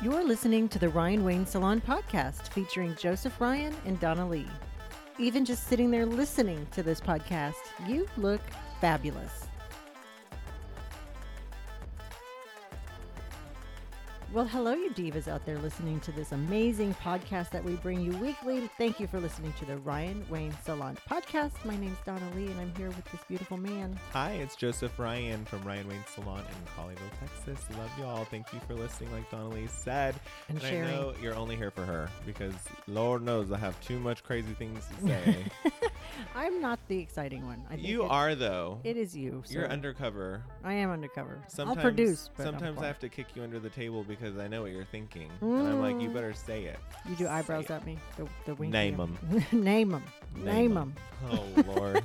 You're listening to the Ryan Wayne Salon podcast featuring Joseph Ryan and Donna Lee. Even just sitting there listening to this podcast, you look fabulous. Well, hello, you divas out there listening to this amazing podcast that we bring you weekly. Thank you for listening to the Ryan Wayne Salon podcast. My name's Donna Lee, and I'm here with this beautiful man. Hi, it's Joseph Ryan from Ryan Wayne Salon in Colleyville, Texas. Love y'all. Thank you for listening, like Donna Lee said. And I sharing. know you're only here for her because Lord knows I have too much crazy things to say. I'm not the exciting one. I think you it- are though. It is you. You're undercover. I am undercover. Sometimes, I'll produce. But I'm sometimes I have to kick you under the table because I know what you're thinking, and I'm like, you better say it. You do eyebrows at me. The, the. Name 'em. Name them. Name them. Oh Lord,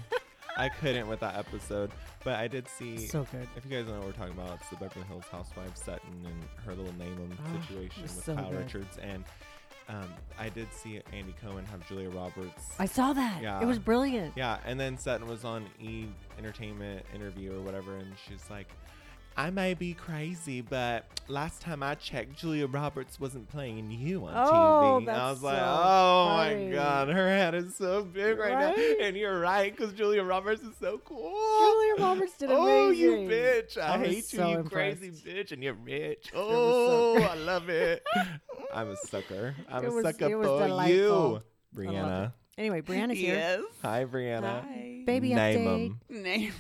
I couldn't with that episode, but I did see. So good. If you guys don't know what we're talking about, it's the Beverly Hills Housewives Sutton and her little name 'em Oh, situation with so Kyle good. Richards. And um, I did see Andy Cohen have Julia Roberts. I saw that. Yeah. It was brilliant. yeah, and then Sutton was on E Entertainment interview or whatever, and she's like, I may be crazy, but last time I checked, Julia Roberts wasn't playing you on Oh, TV. And I that's was like, oh funny. my God, her head is so big right, Right? now. And you're right, because Julia Roberts is so cool. Julia Roberts did amazing. Oh, you bitch. I, I hate you, so you crazy impressed. bitch, and you're rich. Oh, so I love it. I'm a sucker. I'm It a was- sucker it was for delightful. you. I loved Breeana. Anyway, Breeana's here. Hi, Breeana. Hi. Baby Name update. 'em. Name.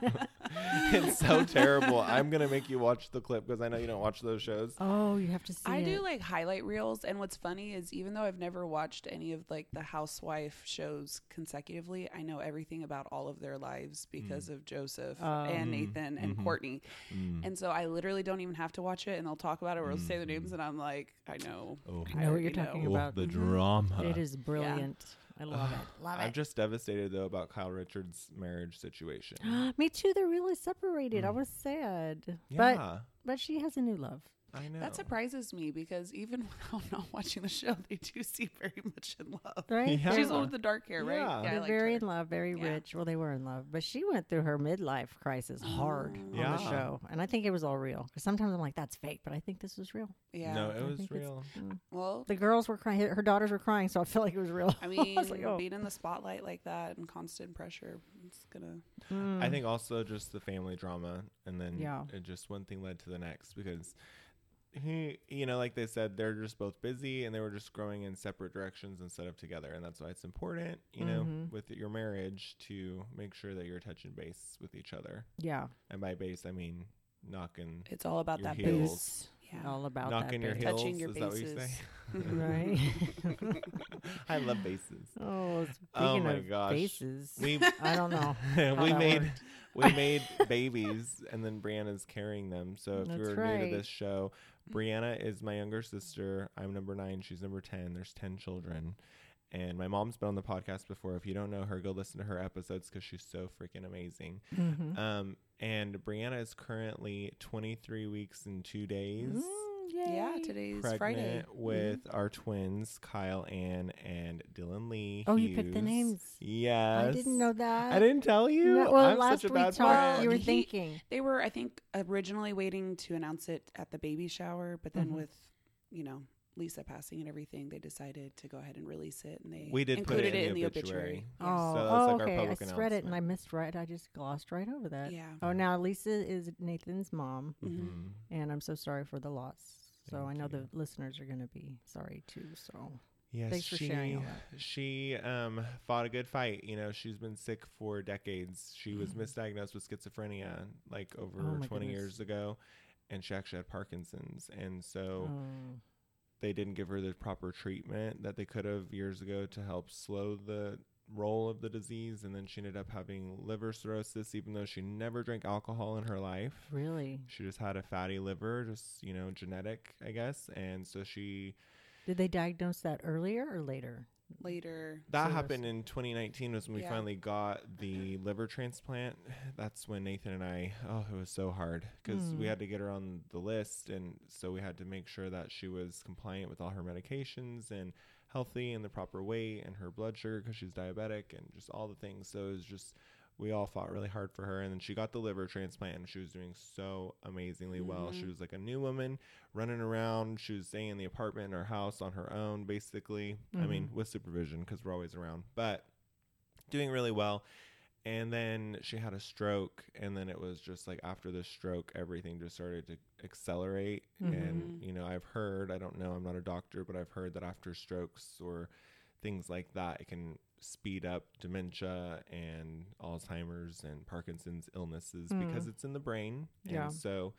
it's so terrible. I'm going to make you watch the clip because I know you don't watch those shows. Oh, you have to see I it. do like highlight reels, and what's funny is even though I've never watched any of like the housewife shows consecutively, I know everything about all of their lives because of Joseph Oh. and Mm. Nathan and Mhm. Courtney, Mm. and so I literally don't even have to watch it, and they'll talk about it or they'll say their Mhm. names, and I'm like, I know. Oh, I know what you're already talking know. about. the Mhm. drama. It is brilliant. I love it. Love it. I'm just devastated, though, about Kyle Richards' marriage situation. Me too. They're really separated. I Mm. was sad, yeah, but but she has a new love. I know. That surprises me because even when I'm not watching the show, they do seem very much in love. Right? Yeah. She's the one with the dark hair, right? Yeah. I They're very her. in love, very Yeah. rich. Well, they were in love, but she went through her midlife crisis hard on Yeah. the show, and I think it was all real. Because sometimes I'm like, "That's fake," but I think this was real. Yeah. No, it I was think it's- real. Mm. well, The girls were crying; her daughters were crying, so I feel like it was real. I mean, was like, oh. being in the spotlight like that and constant pressure, it's gonna. Mm. I think also just the family drama, and then Yeah. it just one thing led to the next because he, you know, like they said, they're just both busy and they were just growing in separate directions instead of together, and that's why it's important, you know, Mhm. with your marriage to make sure that you're touching base with each other, yeah, and by base I mean knocking It's all about Your that heels. base. Yeah. all about knocking that. your babe. heels. Touching your is that what you say? bases. right? I love bases. oh, speaking Oh my of gosh. bases We I don't know. we made worked. we made babies and then Breeana's carrying them. So if That's you're new to this show, Breeana is my younger sister. I'm number nine. She's number ten. There's ten children. And my mom's been on the podcast before. If you don't know her, go listen to her episodes because she's so freaking amazing. Mhm. Um, and Breeana is currently 23 weeks and two days Mm, Yeah, yay. today's pregnant Friday. Mm-hmm. with our twins, Kyle Ann and Dylan Lee. Oh, you picked the Hughes. names. Yes. I didn't know that. I didn't tell you. No, well, I'm last such a we bad talked, friend. you were He- thinking. They were, I think, originally waiting to announce it at the baby shower, but then Mhm. with, you know, Lisa passing and everything, they decided to go ahead and release it, and they We did put included it in the obituary. Oh, So oh like our okay. I public just read it and I missed right. I just glossed right over that. Yeah. Oh, now Lisa is Nathan's mom, Mhm. Mhm. and I'm so sorry for the loss. So Thank I know you. the listeners are going to be sorry too. So Yes, Thanks for she, sharing all She um, fought a good fight. You know, she's been sick for decades. She was misdiagnosed with schizophrenia like over Mm-hmm. Oh, 20 goodness. years ago, and she actually had Parkinson's. And so oh, they didn't give her the proper treatment that they could have years ago to help slow the roll of the disease. And then she ended up having liver cirrhosis, even though she never drank alcohol in her life. really? She just had a fatty liver, just, you know, genetic, I guess. And so she Did they diagnose that earlier or later? Later. That So happened in 2019 was when we Yeah. finally got the liver transplant. That's when Nathan and I, oh, it was so hard because we Mm. had to get her on the list. And so we had to make sure that she was compliant with all her medications and healthy and the proper weight and her blood sugar because she's diabetic and just all the things. So it was just we all fought really hard for her and then she got the liver transplant and she was doing so amazingly well she Mhm. was like a new woman running around she was staying in the apartment in her house on her own basically i mean Mhm. with supervision because we're always around but doing really well and then she had a stroke and then it was just like after the stroke everything just started to accelerate and Mhm. you know i've heard i don't know i'm not a doctor but i've heard that after strokes or things like that it can speed up dementia and alzheimer's and parkinson's illnesses because Mm. it's in the brain Yeah. and so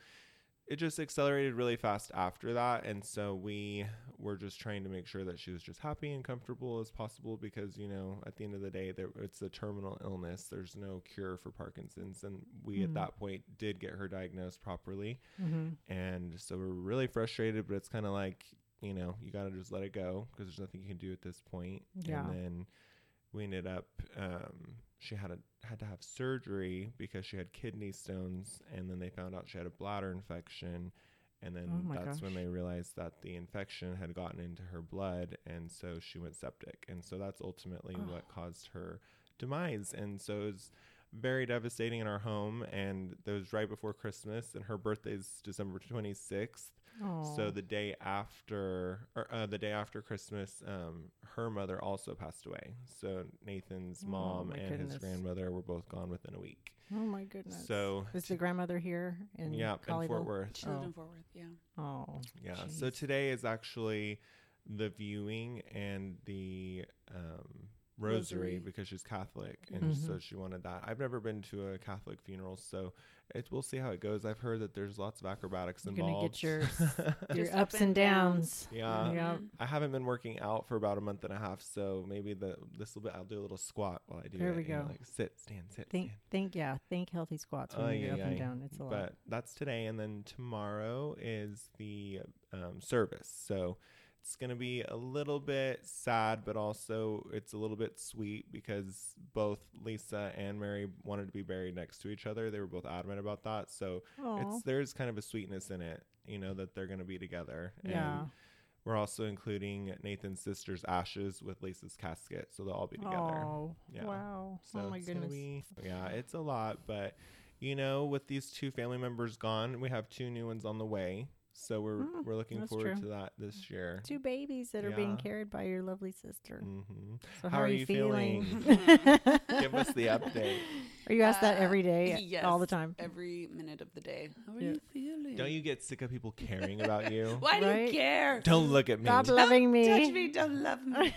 it just accelerated really fast after that and so we were just trying to make sure that she was just happy and comfortable as possible because you know at the end of the day there it's a terminal illness there's no cure for parkinson's and we Mm. at that point did get her diagnosed properly Mm-hmm. and so we're really frustrated but it's kind of like you know you got to just let it go because there's nothing you can do at this point. Yeah. and then we ended up um, she had a had to have surgery because she had kidney stones and then they found out she had a bladder infection. And then Oh that's when they realized that the infection had gotten into her blood and so she went septic. And so that's ultimately Oh. what caused her demise. And so it was very devastating in our home and that was right before christmas and her birthday's december 26th so the day after, or uh, the day after Christmas, um, her mother also passed away. So Nathan's Oh, mom my and his grandmother were both gone within a week. oh my goodness. So is the grandmother here in yeah, in Fort Worth. She lived Oh. in Fort Worth. Yeah. Oh, Yeah. So today is actually the viewing and the um, rosary, Rosary. because she's Catholic, and Mhm. so she wanted that. I've never been to a Catholic funeral, so it, we'll see how it goes. I've heard that there's lots of acrobatics You're gonna involved. get your your ups and and downs. yeah. Yeah. I haven't been working out for about a month and a half, so maybe the this will be. I'll do a little squat while I do There it. we you know, go. like sit, stand, sit, Think, stand. think, yeah, think healthy squats when Ay, you get ay, up and down. It's a lot. But that's today, and then tomorrow is the um, service. So it's gonna be a little bit sad, but also it's a little bit sweet because both Lisa and Mary wanted to be buried next to each other. They were both adamant about that. So Aw. it's there's kind of a sweetness in it, you know, that they're gonna be together. yeah. And we're also including Nathan's sister's ashes with Lisa's casket, so they'll all be together. Oh, Yeah. wow. So oh my goodness. be yeah, it's a lot, but you know, with these two family members gone, we have two new ones on the way. So we're Mm, we're looking forward true. to that this year. Two babies that are being carried by your lovely sister. Mm-hmm. So How how, are are you you feeling? Give us the update. Are you asked that Uh, every day, yes, all the time? Every minute of the day. How are Yeah. you feeling? Don't you get sick of people caring about you? Why do you care? Don't look at me. Stop Don't loving me. Touch me. Don't love me.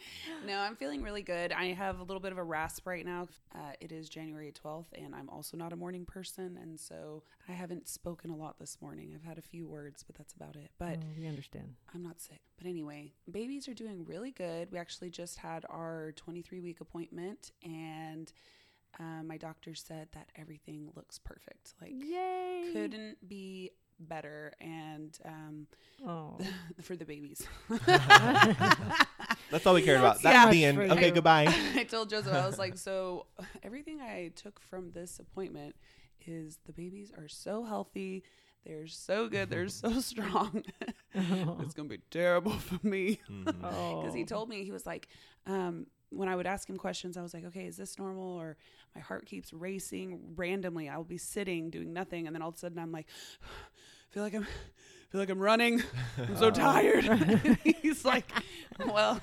no, I'm feeling really good. I have a little bit of a rasp right now. Uh, it is January 12th, and I'm also not a morning person, and so I haven't spoken a lot this morning. I've had a few words, but that's about it. But Oh, we understand. I'm not sick. But anyway, babies are doing really good. We actually just had our 23 week appointment, and uh, my doctor said that everything looks perfect. Like, Yay! couldn't be better. And um, Oh. for the babies. That's all we cared about. Yeah. That's the end. Okay, you. goodbye. I told Joseph, I was like, so everything I took from this appointment is the babies are so healthy. They're so good. They're so strong. it's going to be terrible for me. Oh. Because he told me, he was like, um, when I would ask him questions, I was like, okay, is this normal? Or my heart keeps racing randomly. I'll be sitting doing nothing. And then all of a sudden I'm like, feel like I'm, feel like I'm running. I'm so tired. He's like, well,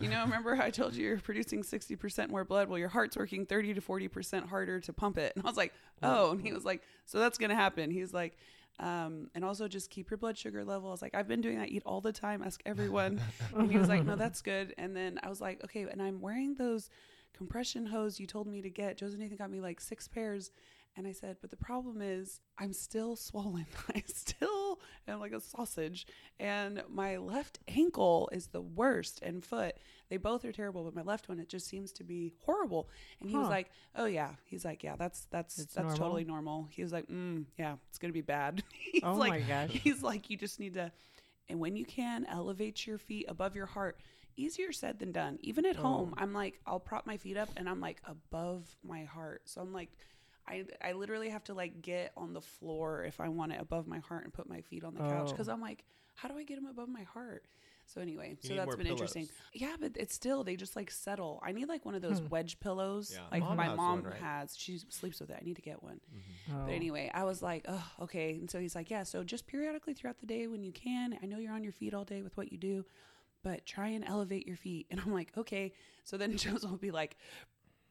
you know, remember how I told you you're producing 60% more blood? Well, your heart's working 30 to 40% harder to pump it. And I was like, oh, and he was like, so that's going to happen. He's like, um, and also just keep your blood sugar level. I was like, I've been doing that, eat all the time, ask everyone. and he was like, no, that's good. And then I was like, okay, and I'm wearing those compression hose you told me to get. Joseph Nathan got me like six pairs. And I said, but the problem is I'm still swollen. I still am like a sausage. And my left ankle is the worst and foot. They both are terrible, but my left one, it just seems to be horrible. And he was Huh. like, Oh yeah. He's like, Yeah, that's that's It's that's normal? totally normal. He was like, mm, yeah, it's gonna be bad. he's Oh like, my gosh. He's like, you just need to and when you can, elevate your feet above your heart. Easier said than done. Even at home, Oh. I'm like, I'll prop my feet up and I'm like above my heart. So I'm like, I, I literally have to like get on the floor if I want it above my heart and put my feet on the couch Oh. because I'm like, how do I get them above my heart? So anyway, You so that's more been interesting. Yeah, but it's still they just like settle. I need like one of those Hmm. wedge pillows, Yeah. like Mom my has mom one, right? has. She sleeps with it. I need to get one. Oh. But anyway, I was like, oh, okay. And so he's like, yeah. So just periodically throughout the day when you can. I know you're on your feet all day with what you do, but try and elevate your feet. And I'm like, okay. So then Joseph will be like.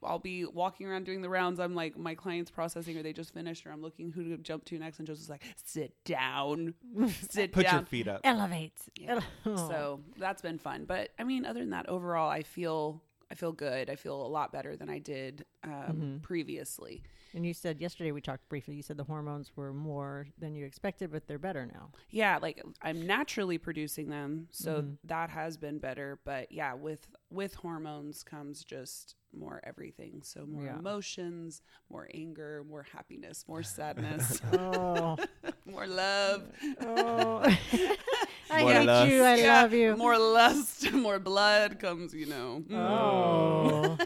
I'll be walking around doing the rounds. I'm like, my client's processing, or they just finished, or I'm looking who to jump to next. And Joseph's like, sit down, sit Put down. your feet up. Elevate. Yeah. Oh. So that's been fun. But I mean, other than that, overall, I feel I feel good. I feel a lot better than I did um, Mhm. previously. And you said yesterday we talked briefly. You said the hormones were more than you expected, but they're better now. Yeah, like I'm naturally producing them, so Mhm. that has been better. But yeah, with with hormones comes just more everything. So more Yeah. emotions, more anger, more happiness, more sadness, Oh, more love. oh. I More hate lust. you. I Yeah, love you. More lust, more blood comes. You know. Oh,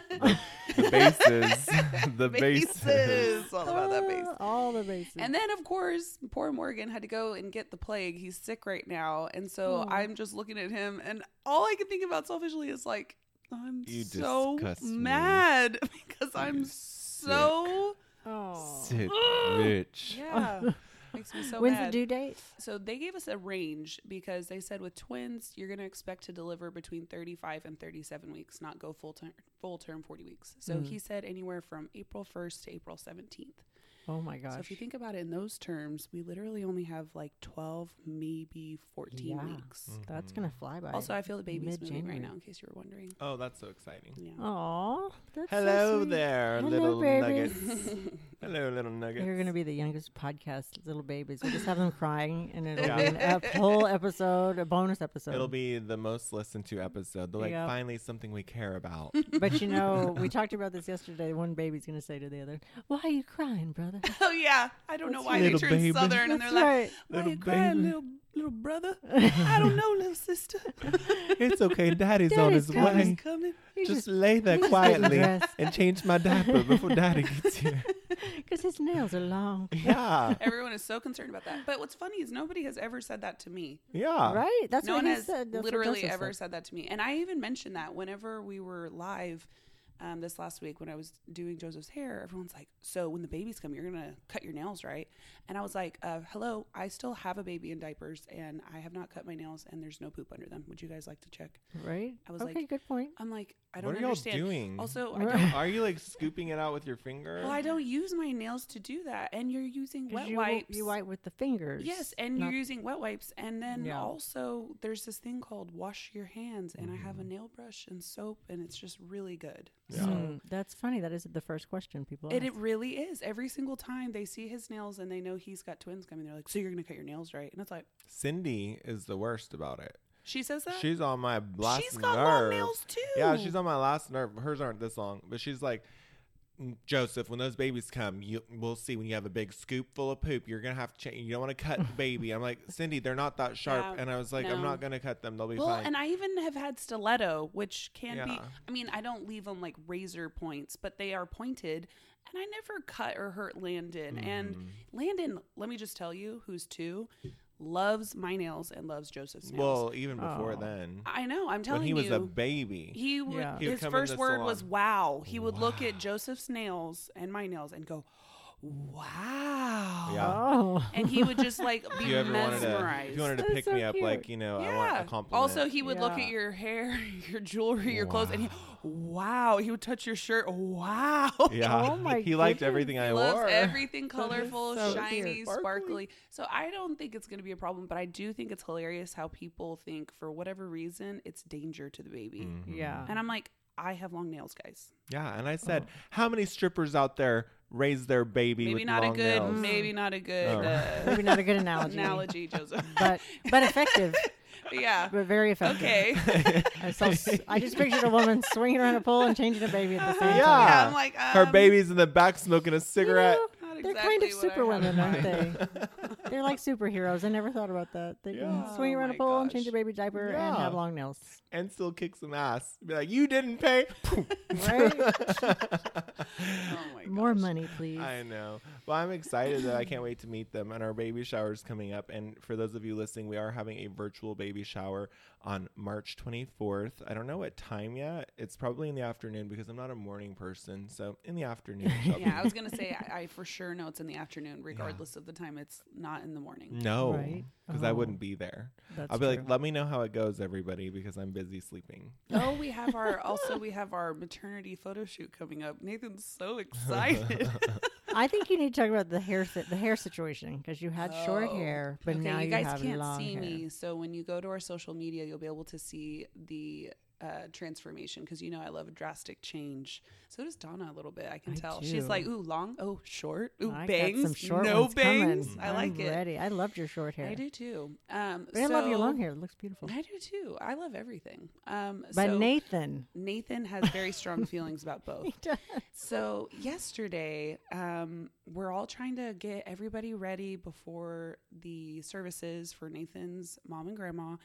The bases. the bases. bases. All about that base. Ah, all the bases. And then, of course, poor Morgan had to go and get the plague. He's sick right now. And so Oh. I'm just looking at him, and all I can think about selfishly is like, I'm You so disgust me. mad because I'm You so. oh. Sick bitch. Yeah. Makes me so When's mad. the due date? So they gave us a range because they said with twins, you're going to expect to deliver between 35 and 37 weeks, not go full term, full term 40 weeks. So Mm. he said anywhere from April 1st to April 17th. Oh my gosh. So if you think about it in those terms, we literally only have like 12, maybe 14 Yeah. weeks. That's mm-hmm. gonna fly by. Also, I feel the baby's moving right now, in case you were wondering. Oh, that's so exciting. Yeah. Oh, that's so Hello sweet. there, Hello, little babies. nuggets. Hello, little nuggets. You're gonna be the youngest podcast, little babies. We just have them crying, and it'll Yeah. be an ep- whole episode, a bonus episode. It'll be the most listened to episode. They're like, Yep. finally something we care about. But you know, we talked about this yesterday. One baby's gonna say to the other, "Why are you crying, brother?" oh, yeah. I don't know why they little turned baby. southern and they're like, right. why Little you crying, baby. little, little brother? I don't know, little sister. it's okay. Daddy's, on his coming. way. He's coming. Just just lay there he's just getting quietly and change my diaper before Daddy gets here. because his nails are long. Yeah. Everyone is so concerned about that. But what's funny is nobody has ever said that to me. Yeah. Right? That's no what one he has said. Literally ever said. said that to me. And I even mentioned that whenever we were live um, this last week when I was doing Joseph's hair, everyone's like, So when the babies come, you're to cut your nails, right? And I was like, uh, Hello, I still have a baby in diapers and I have not cut my nails and there's no poop under them. Would you guys like to check? Right? I was okay, like- good point. I'm like, I What don't are y'all understand. doing? Also, I don't. Are you like scooping it out with your finger? Well, I don't use my nails to do that, and you're using wet you, wipes. You wipe with the fingers. Yes, and not- you're using wet wipes, and then Yeah. also there's this thing called wash your hands, and I have a Mm-hmm. nail brush and soap, and it's just really good. Yeah. So Hmm, that's funny. That is the first question people it, ask. it really is. Every single time they see his nails and they know he's got twins coming, they're like, "So you're gonna cut your nails, right?" And it's like, Cindy is the worst about it. She says that. She's on my last nerve. She's got nerve. long nails too. Yeah, she's on my last nerve. Hers aren't this long, but she's like, "Mm, Joseph, when those babies come, you we'll see when you have a big scoop full of poop, you're gonna have to change. You don't want to cut the baby. I'm like, Cindy, they're not that sharp, Yeah, and I was like, I'm not gonna cut them. They'll be Well, fine. and I even have had stiletto, which can be. I mean, I don't leave them like razor points, but they are pointed, and I never cut or hurt Landon. And Mhm. Landon, let me just tell you, who's two, loves my nails and loves Joseph's nails. well, even before Oh. then, I know. I'm telling you, when he was you, a baby, he would. Yeah. He would His first the word was "wow." He would look at Joseph's nails and my nails and go, "Wow." Yeah. Oh. And he would just like be if you ever wanted to, mesmerized. if you wanted to That's pick so me up, cute. like you know, I want a compliment. Also, he would look at your hair, your jewelry, your clothes, and he, wow. He would touch your shirt. Wow. yeah, Oh my he liked goodness. everything I He loves wore. everything colorful, so shiny, sparkly. Sparkly. So I don't think it's going to be a problem, but I do think it's hilarious how people think for whatever reason it's danger to the baby. Mhm. yeah. And I'm like, I have long nails, guys. Yeah, and I said, Oh. how many strippers out there raise their baby Maybe with not a good, nails? maybe not a good Oh. uh, Maybe not a good analogy. analogy, Joseph. But but effective. But yeah. But very effective. Okay. I, saw, I just pictured a woman swinging around a pole and changing a baby at the same Yeah. time. yeah, I'm like, Her um, baby's in the back smoking a cigarette. not They're exactly They're kind of what I super women, aren't they? They're like superheroes. I never thought about that. They Yeah. can swing Oh around a my pole and change a baby diaper and Yeah. have long nails. and still kick some ass. Be like, you didn't pay. Right? Oh my. More gosh. money, please. I know. Well, I'm excited that I can't wait to meet them. And our baby shower is coming up. And for those of you listening, we are having a virtual baby shower on March 24th. I don't know what time yet. It's probably in the afternoon because I'm not a morning person. So in the afternoon. shall Yeah, I was gonna say I, I for sure know it's in the afternoon, regardless of the time. It's not in the morning. No, Right. because I Oh. wouldn't be there. That's I'll be like, true. let me know how it goes, everybody, because I'm busy sleeping. Oh, we have our also we have our maternity photo shoot coming up. Nathan's so excited. I think you need to talk about the hair si- the hair situation because you had short Oh. hair, but okay, now you you, guys have can't long see hair. me. So when you go to our social media, you'll be able to see the uh, transformation because you know I love a drastic change. So does Donna a little bit. I can I tell. do. She's like, ooh, long, oh, short, ooh, I bangs, short no ones coming. bangs. I I'm like it. Ready. I loved your short hair. I do too. Um, But I love your long hair. It looks beautiful. I do too. I love everything. Um, But so Nathan, Nathan has very strong feelings about both. So yesterday, um, we're all trying to get everybody ready before the services for Nathan's mom and grandma,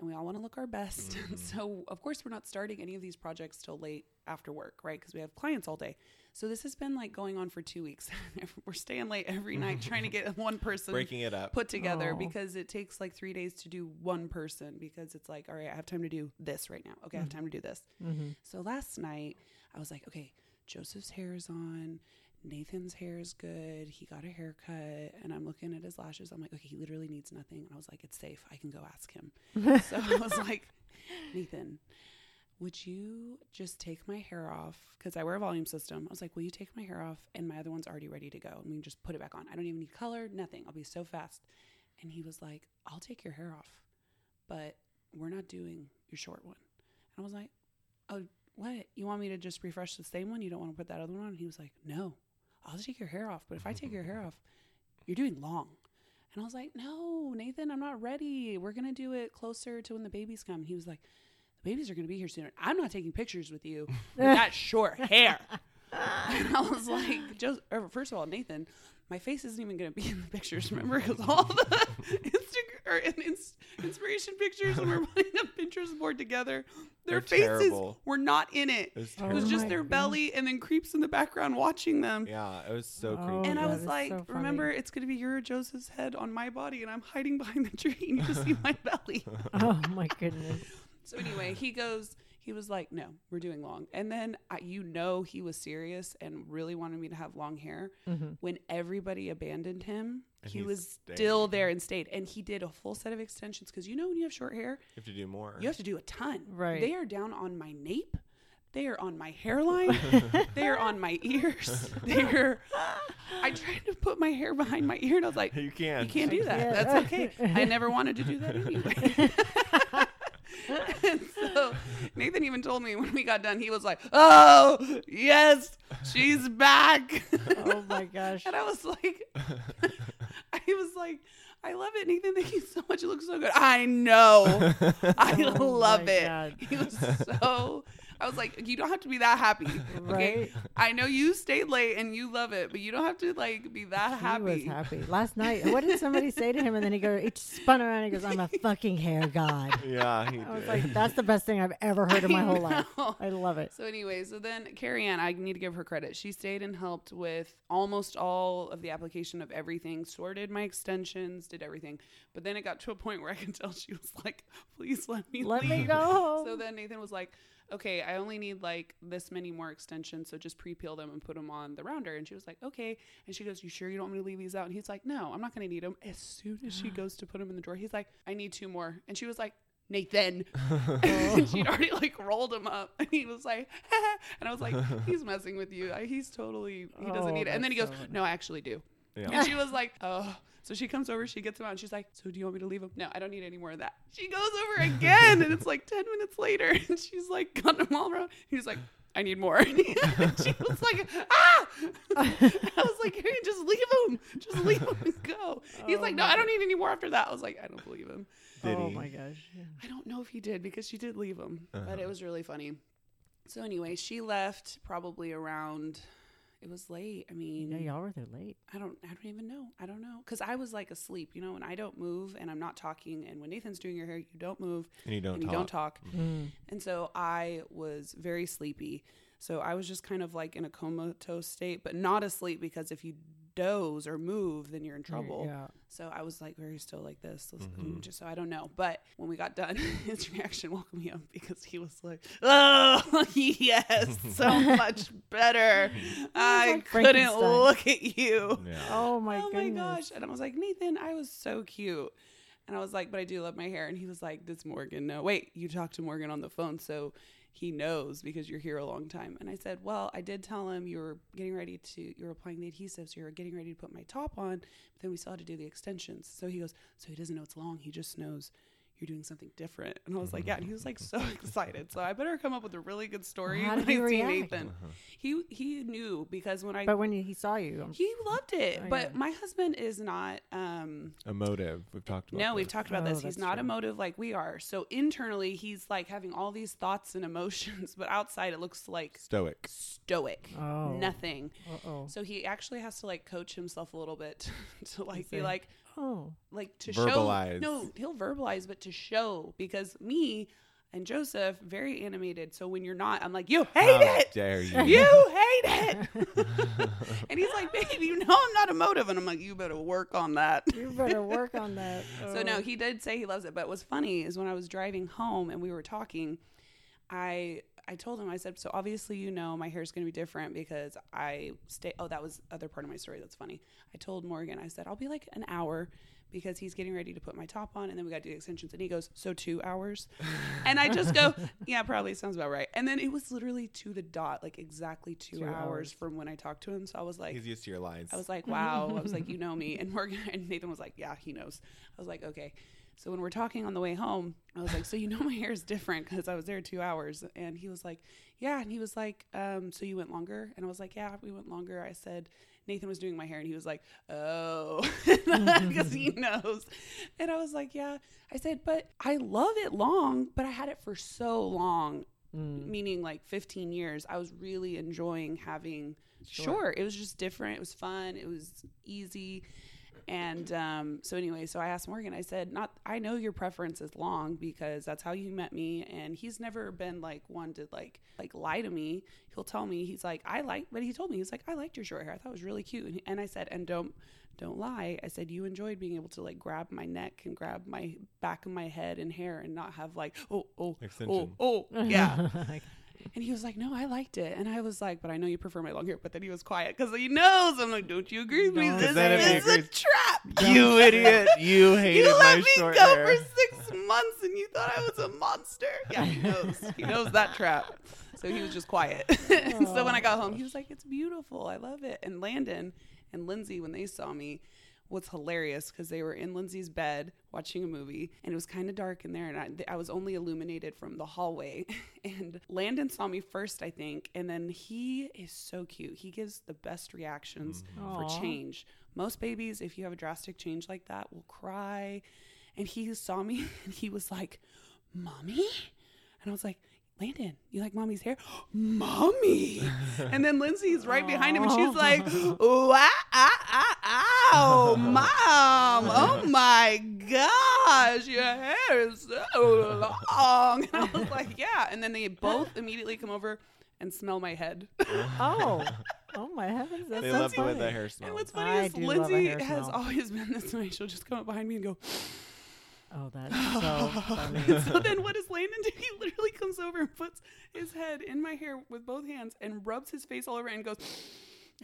and we all want to look our best. so of course, we're not starting any of these projects till late after work, right? Because we have clients all day. So this has been like going on for two weeks. we're staying late every night trying to get one person Breaking it up. put together Aw. because it takes like three days to do one person because it's like all right i have time to do this right now okay i have time to do this hmm so last night i was like okay joseph's hair is on nathan's hair is good he got a haircut and i'm looking at his lashes i'm like okay he literally needs nothing and i was like it's safe i can go ask him so i was like nathan would you just take my hair off? Because I wear a volume system. I was like, will you take my hair off? And my other one's already ready to go. And we can just put it back on. I don't even need color, nothing. I'll be so fast. And he was like, I'll take your hair off, but we're not doing your short one. And I was like, oh, what? You want me to just refresh the same one? You don't want to put that other one on? And he was like, no, I'll take your hair off. But if I take your hair off, you're doing long. And I was like, no, Nathan, I'm not ready. We're going to do it closer to when the babies come. And he was like, the babies are going to be here soon. I'm not taking pictures with you with that short hair. and I was like, just, er, first of all, Nathan, my face isn't even going to be in the pictures, remember? Because all the Instagram or ins- inspiration pictures when we're putting a Pinterest board together, their They're faces terrible. were not in it. It was Oh It was just my their goodness. belly and then creeps in the background watching them. Yeah, it was so Oh, creepy. And I was like, so remember, it's going to be your Joseph's head on my body, and I'm hiding behind the tree, and you just see my belly. oh my goodness. So anyway, he goes. He was like, "No, we're doing long." And then I, you know he was serious and really wanted me to have long hair. Mhm. When everybody abandoned him, And he he was stayed. still there and stayed. And he did a full set of extensions because you know when you have short hair, You have to do more. you have to do a ton. Right. They are down on my nape. They are on my hairline. they are on my ears. They're. I tried to put my hair behind my ear, and I was like, you can't. you can't do that. can't. That's okay. I never wanted to do that anyway. and so Nathan even told me when we got done, he was like, "Oh yes, she's back." Oh my gosh. and I was like, I was like, I love it, Nathan. Thank you so much. It looks so good. I know. I Oh love it. God. He was so. I was like, you don't have to be that happy. Okay. Right? I know you stayed late and you love it, but you don't have to like be that He happy. He was happy. Last night, what did somebody say to him? And then he go, he spun around and he goes, I'm a fucking hair god. yeah, he I was did. like, that's the best thing I've ever heard in my I whole life. I love it. So anyway, so then Carrie Ann, I need to give her credit. She stayed and helped with almost all of the application of everything, sorted my extensions, did everything. But then it got to a point where I could tell she was like, "Please let me Let leave." me go. So then Nathan was like, "Okay, I only need like this many more extensions, so just pre-peel them and put them on the rounder." And she was like, "Okay." And she goes, "You sure you don't want me to leave these out?" And he's like, "No, I'm not going to need them." As soon as she goes to put them in the drawer, he's like, "I need two more." And she was like, "Nathan." she'd already like rolled him up, and he was like, and I was like, "He's messing with you. He's totally he doesn't Oh, need it." And then he goes, so "No, I actually do." Yeah. And she was like, "Oh." So she comes over, she gets him out, and she's like, "So do you want me to leave him?" No, I don't need any more of that. She goes over again, and it's like ten minutes later, and she's like, got him all around. He's like, "I need more." And she was like, "Ah!" I was like, "Hey, just leave him, just leave him and go." He's Oh like, "No, my I don't need any more after that." I was like, "I don't believe him." Did oh he? my gosh. Yeah. I don't know if he did because she did leave him, but Uh-huh. it was really funny. So anyway, she left probably around. It was late. I mean, Yeah, y'all were there late. I don't I don't even know. I don't know cuz I was like asleep, you know, and I don't move and I'm not talking and when Nathan's doing your hair, you don't move and you don't and you talk. don't talk. Mm. And so I was very sleepy. So I was just kind of like in a comatose state, but not asleep because if you doze or move, then you're in trouble. Yeah. So I was like very still like this, Mhm. just so I don't know. But when we got done, his reaction woke me up because he was like, "Oh yes, so much better. I like couldn't look at you. Yeah. Oh my oh goodness. my gosh!" And I was like, "Nathan, I was so cute." And I was like, "But I do love my hair." And he was like, "This Morgan, no, wait, you talked to Morgan on the phone, so." He knows because you're here a long time. And I said, Well, I did tell him you were getting ready to, you were applying the adhesives, you were getting ready to put my top on, but then we still had to do the extensions. So he goes, So he doesn't know it's long. He just knows you're doing something different. And I was like, Yeah. And he was like so excited. So I better come up with a really good story How when did he I see react? Nathan. Uh-huh. He he knew because when I But when he saw you, I'm he loved it. Oh, but yeah. my husband is not um Emotive. We've talked about no, we've this. talked about Oh, this. He's not true. emotive like we are. So internally he's like having all these thoughts and emotions, but outside it looks like stoic. stoic. Oh. Nothing. Uh oh. So he actually has to like coach himself a little bit to like be like Oh. like to Verbalize. show no he'll verbalize but to show because me and joseph very animated so when you're not i'm like you hate How it dare you? you hate it and he's like babe you know i'm not emotive and i'm like you better work on that You better work on that. so no oh. he did say he loves it but what's funny is when i was driving home and we were talking i i told him i said so obviously you know my hair's going to be different because i stay oh that was other part of my story that's funny i told morgan i said i'll be like an hour because he's getting ready to put my top on and then we got to do the extensions and he goes so two hours and i just go yeah probably sounds about right and then it was literally to the dot like exactly two, Two hours, hours. from when i talked to him so i was like He's used to your lines. I was like, wow. I was like, you know me. And Morgan and Nathan was like, yeah, he knows. I was like, okay. So when we're talking on the way home, I was like, so you know my hair is different because I was there two hours. And he was like, yeah. And he was like, um, so you went longer? And I was like, yeah, we went longer. I said, Nathan was doing my hair and he was like, oh, because he knows. And I was like, yeah. I said, but I love it long, but I had it for so long Mm. meaning like 15 years i was really enjoying having Sure. short it was just different it was fun it was easy and um, so anyway so i asked morgan i said not i know your preference is long because that's how you met me and he's never been like one to like like lie to me. He'll tell me he's like i like but he told me he's like i liked your short hair. I thought it was really cute and, and i said and don't don't lie. I said you enjoyed being able to like grab my neck and grab my back of my head and hair and not have like oh oh oh Extension. oh yeah and he was like, "No, I liked it." And I was like, "But I know you prefer my long hair." But then he was quiet because he knows. I'm like, "Don't you agree with me? This is a trap." you idiot! You hated You let my me short go hair. for six months, and you thought I was a monster. Yeah, he knows. he knows that trap. So he was just quiet. and so when I got home, he was like, "It's beautiful. I love it." And Landon and Lindsay, when they saw me, was hilarious because they were in Lindsay's bed watching a movie and it was kind of dark in there and I, I was only illuminated from the hallway. And Landon saw me first I think and then he is so cute. He gives the best reactions mm. Aw. for change. Most babies if you have a drastic change like that will cry. And he saw me and he was like mommy? And I was like Landon, you like mommy's hair? Mommy. and then Lindsay's right behind him and she's like, wow, ow, oh, mom. Oh my gosh, your hair is so long. And I was like, yeah. And then they both immediately come over and smell my head. Oh. Oh my heavens. That's They so love you with funny. the hair smell. And what's funny I is do love a Lindsay has smell. always been this way. She'll just come up behind me and go, Oh, that's so funny. so then what does Landon do? He literally comes over and puts his head in my hair with both hands and rubs his face all over and goes,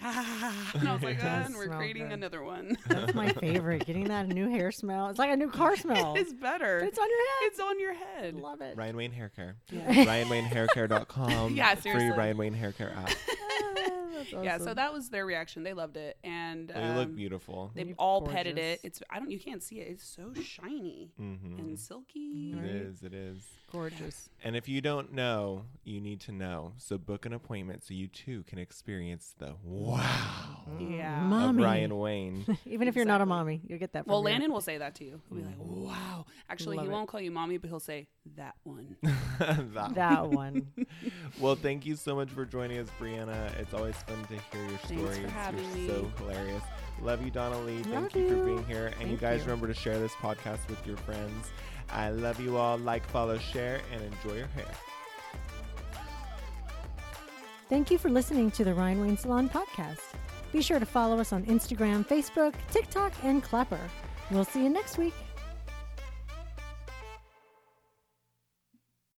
ah. And I was like, It ah, and we're creating good. another one. That's my favorite. Getting that new hair smell. It's like a new car smell. it's better. It's on your head. It's on your head. Love it. Ryan Wayne Hair Care. Yeah. RyanWayneHairCare.com. Yeah, Free. Ryan Wayne Hair Care app. Ah, that's Yeah, so that was their reaction. They loved it. And Well, you look um, beautiful. they You're all petted it. It's I don't you can't see it. It's so shiny hmm and silky. It Right. is. It is. gorgeous. And if you don't know, you need to know. So book an appointment so you too can experience the wow Yeah. of Mommy. Ryan Wayne. Even if you're not a Exactly. mommy, you'll get that. From Well, your- Landon will say that to you. He'll be like, Mm-hmm. "Wow." Actually, Love he it. won't call you mommy, but he'll say that one. That- that one. Well, thank you so much for joining us, Breeana. It's always fun to hear your Thanks for stories. having You're so hilarious. Love you, Donna Lee. Thank Love you for you. being here. And you Thank guys you. remember to share this podcast with your friends. I love you all. Like, follow, share, and enjoy your hair. Thank you for listening to the Ryan Wayne Salon podcast. Be sure to follow us on Instagram, Facebook, TikTok, and Clapper. We'll see you next week.